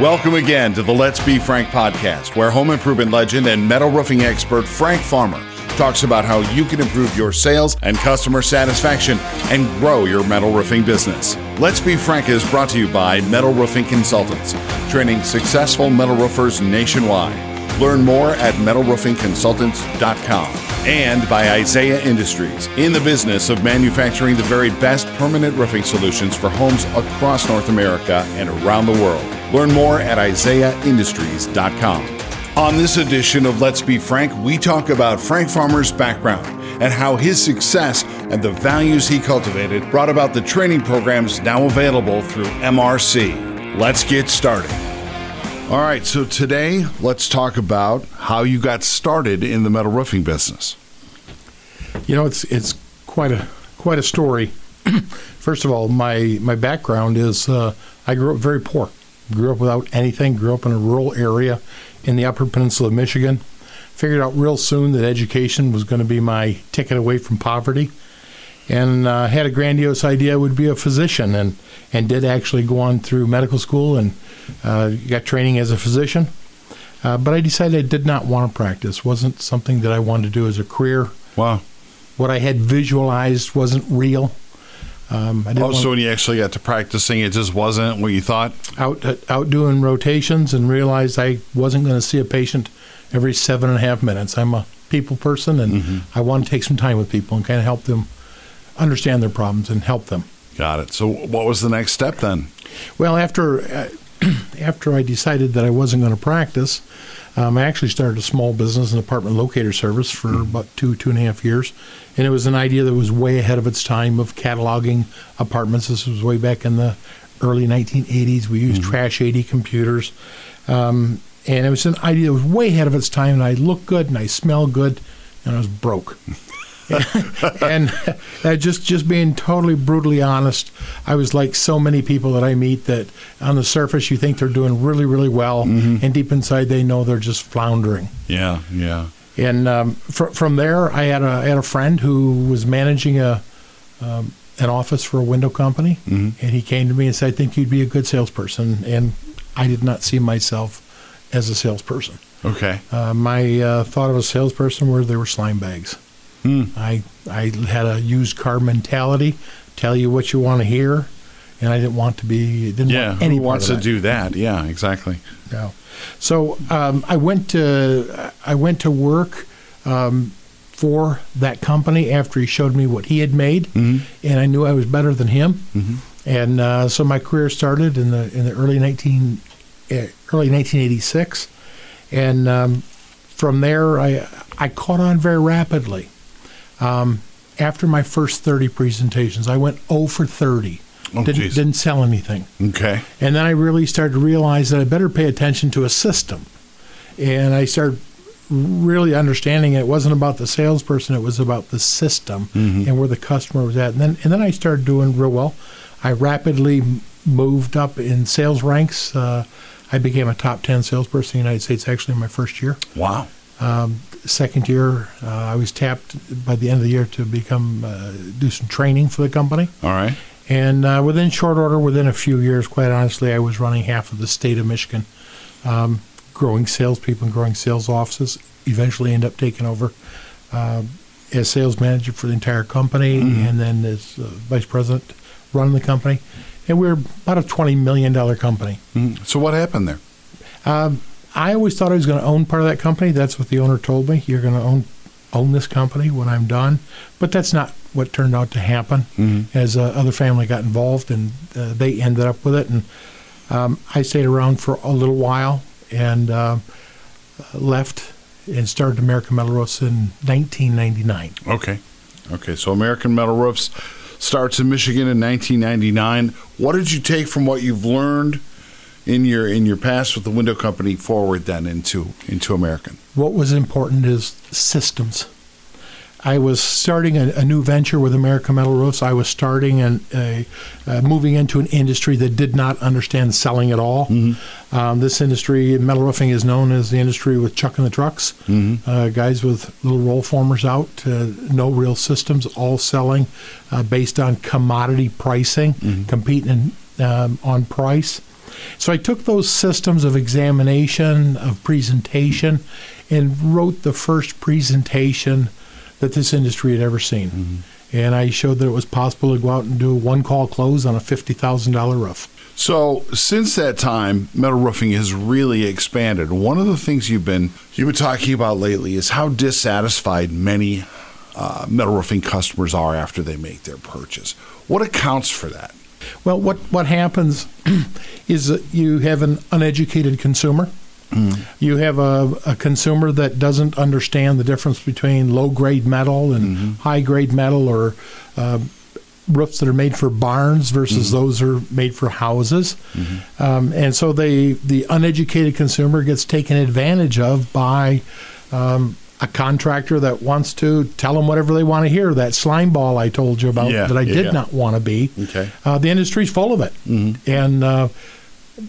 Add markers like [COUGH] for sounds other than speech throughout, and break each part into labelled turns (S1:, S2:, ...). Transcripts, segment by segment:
S1: Welcome again to the Let's Be Frank podcast, where home improvement legend and metal roofing expert Frank Farmer talks about how you can improve your sales and customer satisfaction and grow your metal roofing business. Let's Be Frank is brought to you by Metal Roofing Consultants, training successful metal roofers nationwide. Learn more at metalroofingconsultants.com and by Isaiah Industries, in the business of manufacturing the very best permanent roofing solutions for homes across North America and around the world. Learn more at isaiahindustries.com. On this edition of Let's Be Frank, we talk about Frank Farmer's background and how his success and the values he cultivated brought about the training programs now available through MRC. Let's get started. All right, so today let's talk about how you got started in the metal roofing business.
S2: You know, it's it's quite a quite a story. [CLEARS THROAT] First of all, my my background is uh, I grew up very poor. Grew up without anything. Grew up in a rural area in the Upper Peninsula of Michigan. Figured out real soon that education was going to be my ticket away from poverty, and uh, had a grandiose idea I would be a physician, and and did actually go on through medical school and uh, got training as a physician. Uh, but I decided I did not want to practice. wasn't something that I wanted to do as a career.
S1: Wow.
S2: What I had visualized wasn't real.
S1: Um, I didn't oh, so when you actually got to practicing, it just wasn't what you thought.
S2: Out out doing rotations and realized I wasn't going to see a patient every seven and a half minutes. I'm a people person, and mm-hmm. I want to take some time with people and kind of help them understand their problems and help them.
S1: Got it. So, what was the next step then?
S2: Well, after uh, [CLEARS THROAT] after I decided that I wasn't going to practice, um, I actually started a small business, an apartment locator service, for mm-hmm. about two, two and a half years. And it was an idea that was way ahead of its time of cataloging apartments. This was way back in the early 1980s. We used mm-hmm. Trash 80 computers. Um, and it was an idea that was way ahead of its time. And I looked good and I smelled good, and I was broke. [LAUGHS] [LAUGHS] and uh, just just being totally brutally honest, I was like so many people that I meet that on the surface you think they're doing really really well, mm-hmm. and deep inside they know they're just floundering.
S1: Yeah, yeah.
S2: And um, fr- from there, I had a I had a friend who was managing a um, an office for a window company, mm-hmm. and he came to me and said, "I think you'd be a good salesperson." And I did not see myself as a salesperson.
S1: Okay.
S2: Uh, my uh, thought of a salesperson were they were slime bags. Hmm. I I had a used car mentality. Tell you what you want to hear, and I didn't want to be. Didn't
S1: yeah,
S2: want any
S1: who wants to
S2: that.
S1: do that? Yeah, exactly.
S2: No. So um, I went to I went to work um, for that company after he showed me what he had made, mm-hmm. and I knew I was better than him. Mm-hmm. And uh, so my career started in the in the early nineteen uh, early nineteen eighty six, and um, from there I I caught on very rapidly. Um, after my first 30 presentations, I went 0 for 30. Oh, didn't, didn't sell anything.
S1: Okay.
S2: And then I really started to realize that I better pay attention to a system. And I started really understanding it wasn't about the salesperson, it was about the system mm-hmm. and where the customer was at. And then, and then I started doing real well. I rapidly moved up in sales ranks. Uh, I became a top 10 salesperson in the United States actually in my first year.
S1: Wow.
S2: Um, second year, uh, I was tapped by the end of the year to become uh, do some training for the company.
S1: All right.
S2: And uh, within short order, within a few years, quite honestly, I was running half of the state of Michigan, um, growing salespeople and growing sales offices. Eventually, end up taking over uh, as sales manager for the entire company, mm-hmm. and then as uh, vice president running the company. And we we're about a twenty million dollar company.
S1: Mm-hmm. So, what happened there?
S2: Um, I always thought I was going to own part of that company. That's what the owner told me. You're going to own own this company when I'm done. But that's not what turned out to happen. Mm-hmm. As uh, other family got involved and uh, they ended up with it, and um, I stayed around for a little while and uh, left and started American Metal Roofs in 1999.
S1: Okay, okay. So American Metal Roofs starts in Michigan in 1999. What did you take from what you've learned? In your in your past with the window company forward then into into American?
S2: What was important is systems. I was starting a, a new venture with American Metal Roofs. I was starting and uh, moving into an industry that did not understand selling at all. Mm-hmm. Um, this industry, metal roofing, is known as the industry with chucking the trucks. Mm-hmm. Uh, guys with little roll formers out, uh, no real systems, all selling uh, based on commodity pricing, mm-hmm. competing in, um, on price. So I took those systems of examination, of presentation, and wrote the first presentation that this industry had ever seen. Mm-hmm. And I showed that it was possible to go out and do a one call close on a $50,000 roof.
S1: So since that time, metal roofing has really expanded. One of the things you've been you've been talking about lately is how dissatisfied many uh, metal roofing customers are after they make their purchase. What accounts for that?
S2: Well, what what happens [CLEARS THROAT] is that you have an uneducated consumer. Mm. You have a, a, consumer that doesn't understand the difference between low grade metal and mm-hmm. high grade metal, or uh, roofs that are made for barns versus mm-hmm. those are made for houses. Mm-hmm. Um, and so they, the uneducated consumer gets taken advantage of by um, a contractor that wants to tell them whatever they want to hear. That slime ball I told you about yeah, that I yeah, did yeah. not want to be.
S1: Okay.
S2: Uh, the industry's full of it. Mm-hmm. And uh,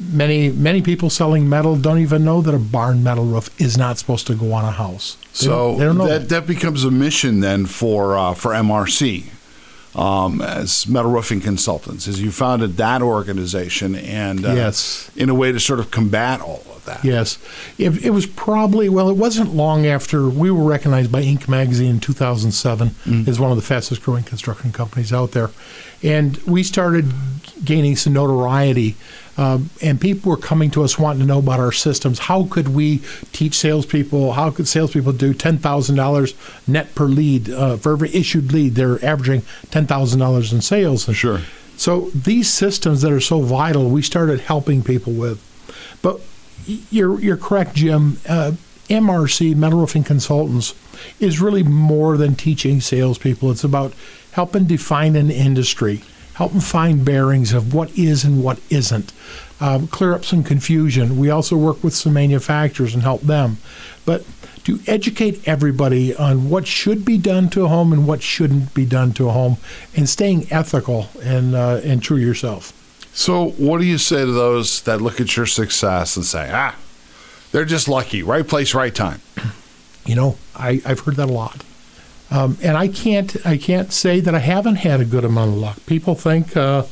S2: many many people selling metal don't even know that a barn metal roof is not supposed to go on a house.
S1: They so don't, don't that, that, that becomes a mission then for uh, for MRC um, as metal roofing consultants, as you founded that organization, and uh,
S2: yes,
S1: in a way to sort of combat all of that.
S2: Yes, it, it, was probably well, it wasn't long after we were recognized by Inc. magazine in 2007 mm. as one of the fastest growing construction companies out there, and we started gaining some notoriety um, and people were coming to us wanting to know about our systems. How could we teach salespeople? How could salespeople do ten thousand dollars net per lead uh, for every issued lead? They're averaging ten thousand dollars in sales.
S1: Sure.
S2: So these systems that are so vital, we started helping people with. But you're you're correct, Jim. Uh, MRC Metal Roofing Consultants is really more than teaching salespeople. It's about helping define an industry help them find bearings of what is and what isn't, um, clear up some confusion. We also work with some manufacturers and help them. But to educate everybody on what should be done to a home and what shouldn't be done to a home, and staying ethical and uh, and true to yourself.
S1: So, what do you say to those that look at your success and say, "Ah, they're just lucky, right place, right time"?
S2: You know, I, I've heard that a lot. Um, and I can't I can't say that I haven't had a good amount of luck. People think uh,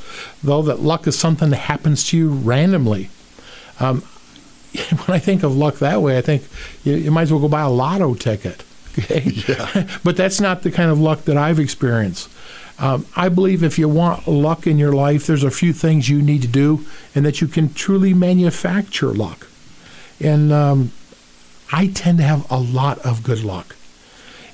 S2: though that luck is something that happens to you randomly. Um, [LAUGHS] when I think of luck that way, I think you, you might as well go buy a lotto ticket. [LAUGHS] Okay,
S1: yeah. [LAUGHS]
S2: but that's not the kind of luck that I've experienced. Um, I believe if you want luck in your life, there's a few things you need to do, and that you can truly manufacture luck. And um, I tend to have a lot of good luck.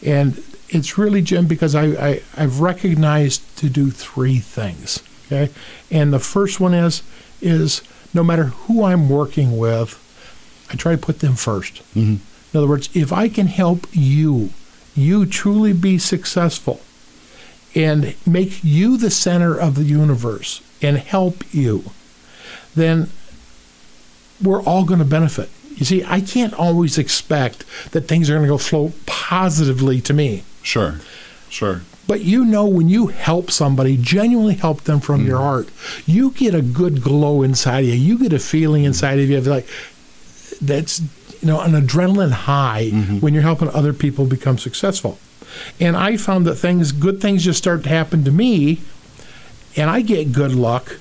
S2: And it's really, Jim, because I, I, I've recognized to do three things. Okay. And the first one is is no matter who I'm working with, I try to put them 1st mm-hmm. In other words, if I can help you, you truly be successful and make you the center of the universe and help you, then we're all going to benefit. You see, I can't always expect that things are going to go flow positively to me.
S1: Sure, sure.
S2: But you know, when you help somebody, genuinely help them from mm. your heart, you get a good glow inside of you. You get a feeling inside of you of like that's you know an adrenaline high mm-hmm. when you're helping other people become successful. And I found that things, good things, just start to happen to me, and I get good luck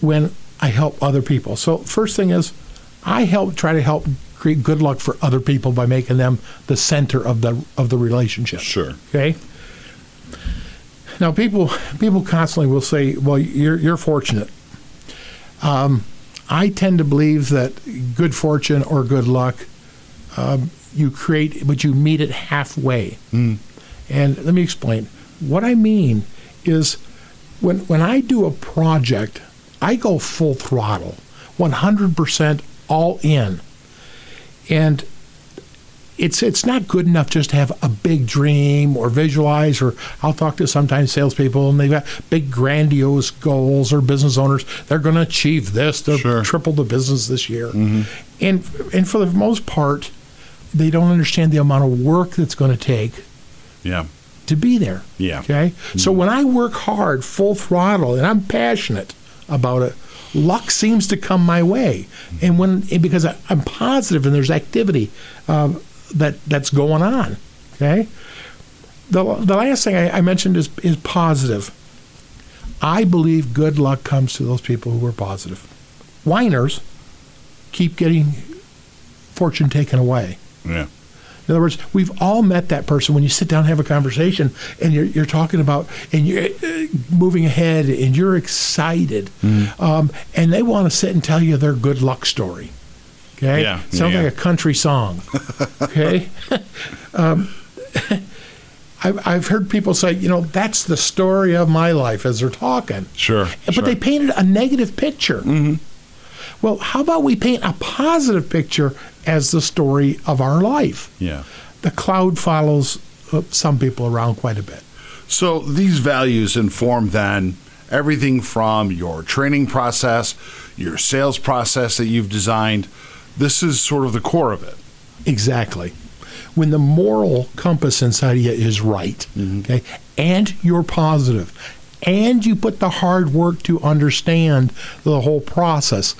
S2: when I help other people. So first thing is, I help try to help create good luck for other people by making them the center of the of the relationship.
S1: Sure.
S2: Okay. Now, people people constantly will say, "Well, you're you're fortunate." Um, I tend to believe that good fortune or good luck um, you create, but you meet it halfway. Mm. And let me explain. What I mean is, when when I do a project, I go full throttle, 100% all in. And it's it's not good enough just to have a big dream or visualize or I'll talk to sometimes salespeople and they've got big grandiose goals or business owners. They're going to achieve this. They'll
S1: sure.
S2: triple the business this year. Mm-hmm. And and for the most part, they don't understand the amount of work that's going to take.
S1: Yeah.
S2: To be there.
S1: Yeah.
S2: Okay. Mm-hmm. So when I work hard, full throttle, and I'm passionate about it, luck seems to come my way. And when because I, am positive and there's activity uh, that that's going on. Okay. The, the last thing I, I mentioned is is positive. I believe good luck comes to those people who are positive. whiners keep getting fortune taken away.
S1: Yeah.
S2: In other words, we've all met that person when you sit down and have a conversation and you're, you're talking about and you're uh, moving ahead and you're excited. Um, and they want to sit and tell you their good luck story. Okay?
S1: Yeah,
S2: Sounds
S1: yeah.
S2: like a country song. Okay? [LAUGHS] um, [LAUGHS] I've, I've heard people say, you know, that's the story of my life as they're talking.
S1: Sure.
S2: But
S1: sure.
S2: they painted a negative picture. Mm-hmm. Well, how about we paint a positive picture as the story of our life?
S1: Yeah.
S2: The cloud follows uh, some people around quite a bit.
S1: So these values inform then everything from your training process, your sales process that you've designed. This is sort of the core of it.
S2: Exactly. When the moral compass inside of you is right, okay, and you're positive, and you put the hard work to understand the whole process,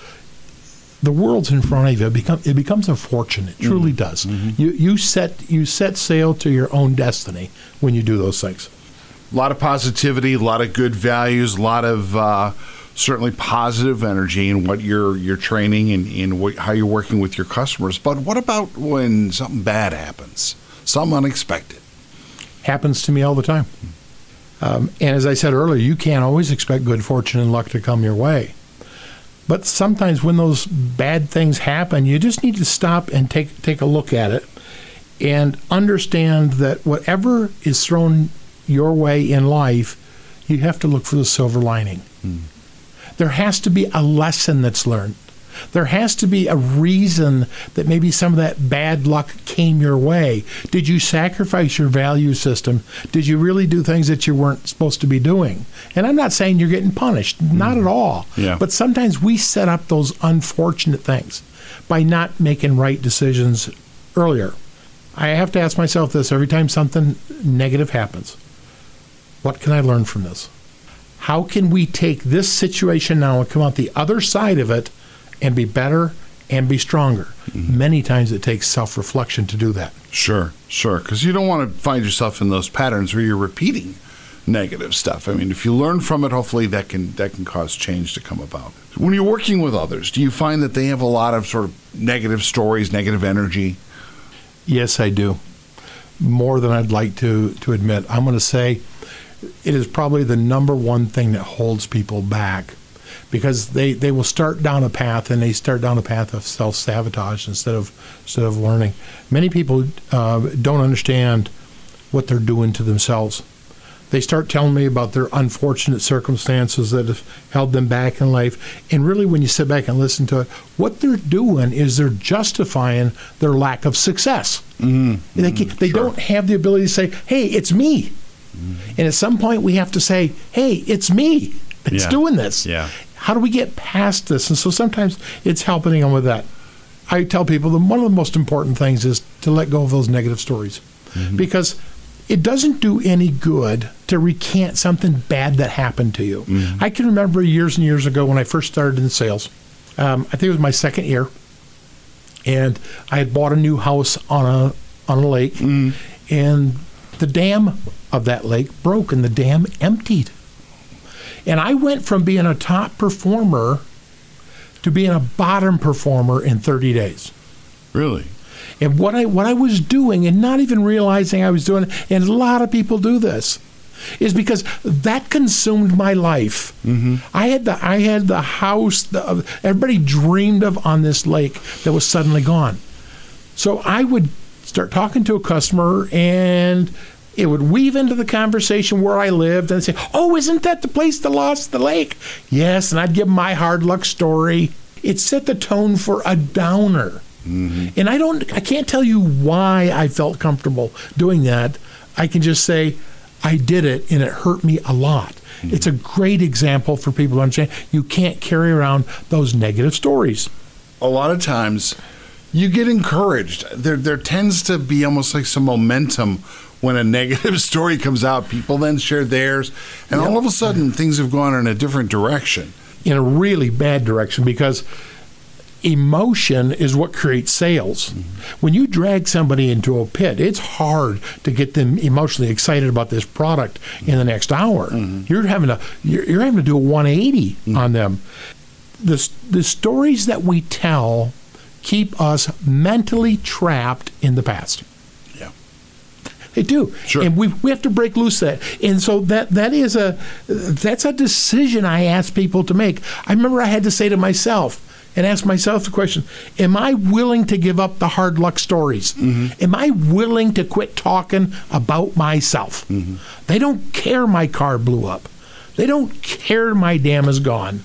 S2: the world's in front of you. It, become, it becomes a fortune. It truly does. You, you set you set sail to your own destiny when you do those things.
S1: A lot of positivity, a lot of good values, a lot of uh, certainly positive energy in what you're you're training and in what, how you're working with your customers. But what about when something bad happens, something unexpected?
S2: happens to me all the time. Um, and as I said earlier, you can't always expect good fortune and luck to come your way. But sometimes when those bad things happen, you just need to stop and take take a look at it and understand that whatever is thrown your way in life, you have to look for the silver lining. Hmm. There has to be a lesson that's learned. There has to be a reason that maybe some of that bad luck came your way. Did you sacrifice your value system? Did you really do things that you weren't supposed to be doing? And I'm not saying you're getting punished, mm-hmm. not at all.
S1: Yeah.
S2: But sometimes we set up those unfortunate things by not making right decisions earlier. I have to ask myself this every time something negative happens. What can I learn from this? How can we take this situation now and come out the other side of it and be better and be stronger? Mm-hmm. Many times it takes self reflection to do that.
S1: Sure, sure. Because you don't want to find yourself in those patterns where you're repeating negative stuff. I mean, if you learn from it, hopefully that can that can cause change to come about. When you're working with others, do you find that they have a lot of sort of negative stories, negative energy?
S2: Yes, I do. More than I'd like to, to admit. I'm going to say it is probably the number one thing that holds people back because they, they will start down a path and they start down a path of self sabotage instead of instead of learning. Many people uh, don't understand what they're doing to themselves. They start telling me about their unfortunate circumstances that have held them back in life. And really, when you sit back and listen to it, what they're doing is they're justifying their lack of success.
S1: Mm,
S2: They, they
S1: sure.
S2: don't have the ability to say, hey, it's me. And at some point, we have to say, hey, it's me that's
S1: Yeah.
S2: doing this.
S1: Yeah.
S2: How do we get past this? And so sometimes it's helping them with that. I tell people that one of the most important things is to let go of those negative stories mm-hmm. because it doesn't do any good to recant something bad that happened to you. Mm-hmm. I can remember years and years ago when I first started in sales. Um, I think it was my second year, and I had bought a new house on a on a lake, mm. and the dam of that lake broke, and the dam emptied. And I went from being a top performer to being a bottom performer in 30 days.
S1: Really?
S2: And what I what I was doing and not even realizing I was doing and a lot of people do this, is because that consumed my life. Mm-hmm. I had the I had the house the, everybody dreamed of on this lake that was suddenly gone. So I would start talking to a customer and it would weave into the conversation where I lived and say, "Oh, isn't that the place that lost the lake?" Yes, and I'd give my hard luck story. It set the tone for a downer. Mm-hmm. And I don't I can't tell you why I felt comfortable doing that. I can just say I did it and it hurt me a lot. Mm-hmm. It's a great example for people to understand you can't carry around those negative stories.
S1: a lot of times you get encouraged. There there tends to be almost like some momentum when a negative [LAUGHS] story comes out. People then share theirs, and all of a sudden things have gone in a different direction.
S2: in a really bad direction because emotion is what creates sales. When you drag somebody into a pit, it's hard to get them emotionally excited about this product in the next hour. Mm-hmm. You're having to you're, you're having to do a 180 mm-hmm. on them. the, the stories that we tell keep us mentally trapped in the past. They do,
S1: Sure.
S2: and we, we have to break loose that. And so that that is a that's a decision I ask people to make. I remember I had to say to myself and ask myself the question: Am I willing to give up the hard luck stories? Mm-hmm. Am I willing to quit talking about myself? Mm-hmm. They don't care my car blew up. They don't care my dam is gone.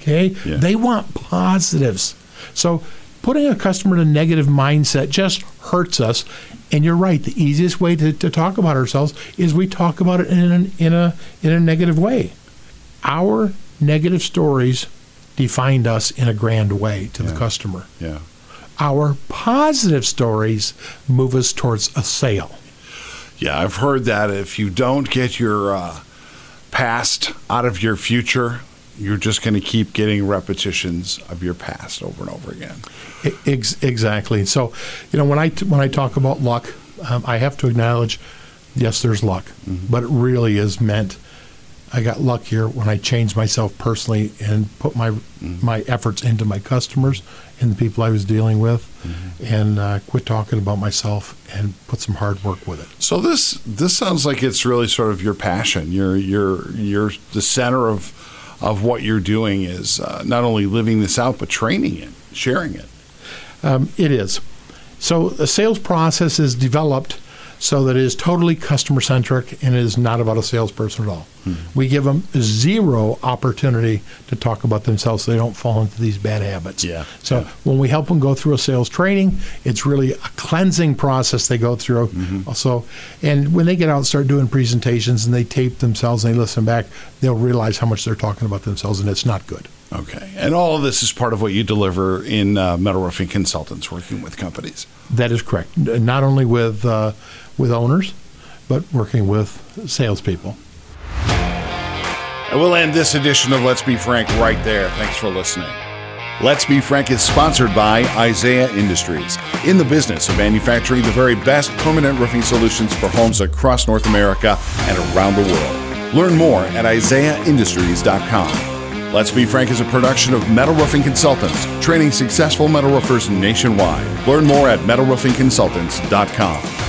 S2: Okay,
S1: Yeah.
S2: they want positives. So putting a customer in a negative mindset just hurts us. And you're right. The easiest way to, to talk about ourselves is we talk about it in an, in a in a negative way. Our negative stories defined us in a grand way to the customer.
S1: Yeah.
S2: Our positive stories move us towards a sale.
S1: Yeah, I've heard that if you don't get your uh, past out of your future, you're just going to keep getting repetitions of your past over and over again.
S2: Exactly. So, you know, when I when I talk about luck, um, I have to acknowledge, yes, there's luck, but it really is meant. I got luckier when I changed myself personally and put my my efforts into my customers and the people I was dealing with, and uh, quit talking about myself and put some hard work with it.
S1: So this this sounds like it's really sort of your passion. You're you're you're the center of of what you're doing is uh, not only living this out but training it, sharing it.
S2: Um, it is. So the sales process is developed so that it is totally customer centric and it is not about a salesperson at all. We give them zero opportunity to talk about themselves so they don't fall into these bad habits.
S1: Yeah,
S2: So
S1: yeah.
S2: when we help them go through a sales training, it's really a cleansing process they go through. Also, and when they get out and start doing presentations and they tape themselves and they listen back, they'll realize how much they're talking about themselves and it's not good.
S1: Okay, and all of this is part of what you deliver in uh, metal roofing consultants, working with companies.
S2: That is correct. Not only with uh, with owners, but working with salespeople.
S1: And we'll end this edition of Let's Be Frank right there. Thanks for listening. Let's Be Frank is sponsored by Isaiah Industries, in the business of manufacturing the very best permanent roofing solutions for homes across North America and around the world. Learn more at isaiahindustries.com. Let's Be Frank is a production of Metal Roofing Consultants, training successful metal roofers nationwide. Learn more at metalroofingconsultants.com.